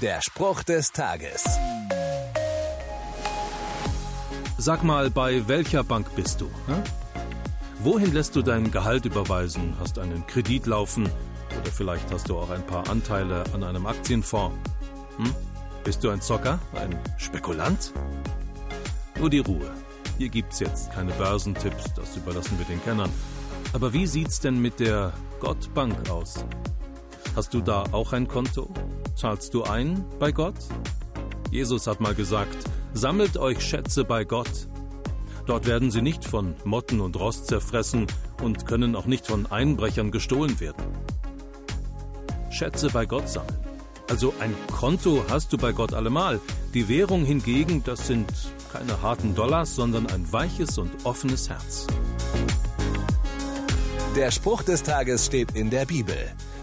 Der Spruch des Tages. Sag mal, bei welcher Bank bist du? Hä? Wohin lässt du dein Gehalt überweisen? Hast einen Kredit laufen? Oder vielleicht hast du auch ein paar Anteile an einem Aktienfonds? Hm? Bist du ein Zocker? Ein Spekulant? Nur die Ruhe. Hier gibt's jetzt keine Börsentipps, das überlassen wir den Kennern. Aber wie sieht's denn mit der Gottbank aus? Hast du da auch ein Konto? Zahlst du ein bei Gott? Jesus hat mal gesagt, sammelt euch Schätze bei Gott. Dort werden sie nicht von Motten und Rost zerfressen und können auch nicht von Einbrechern gestohlen werden. Schätze bei Gott sammeln. Also ein Konto hast du bei Gott allemal. Die Währung hingegen, das sind keine harten Dollars, sondern ein weiches und offenes Herz. Der Spruch des Tages steht in der Bibel.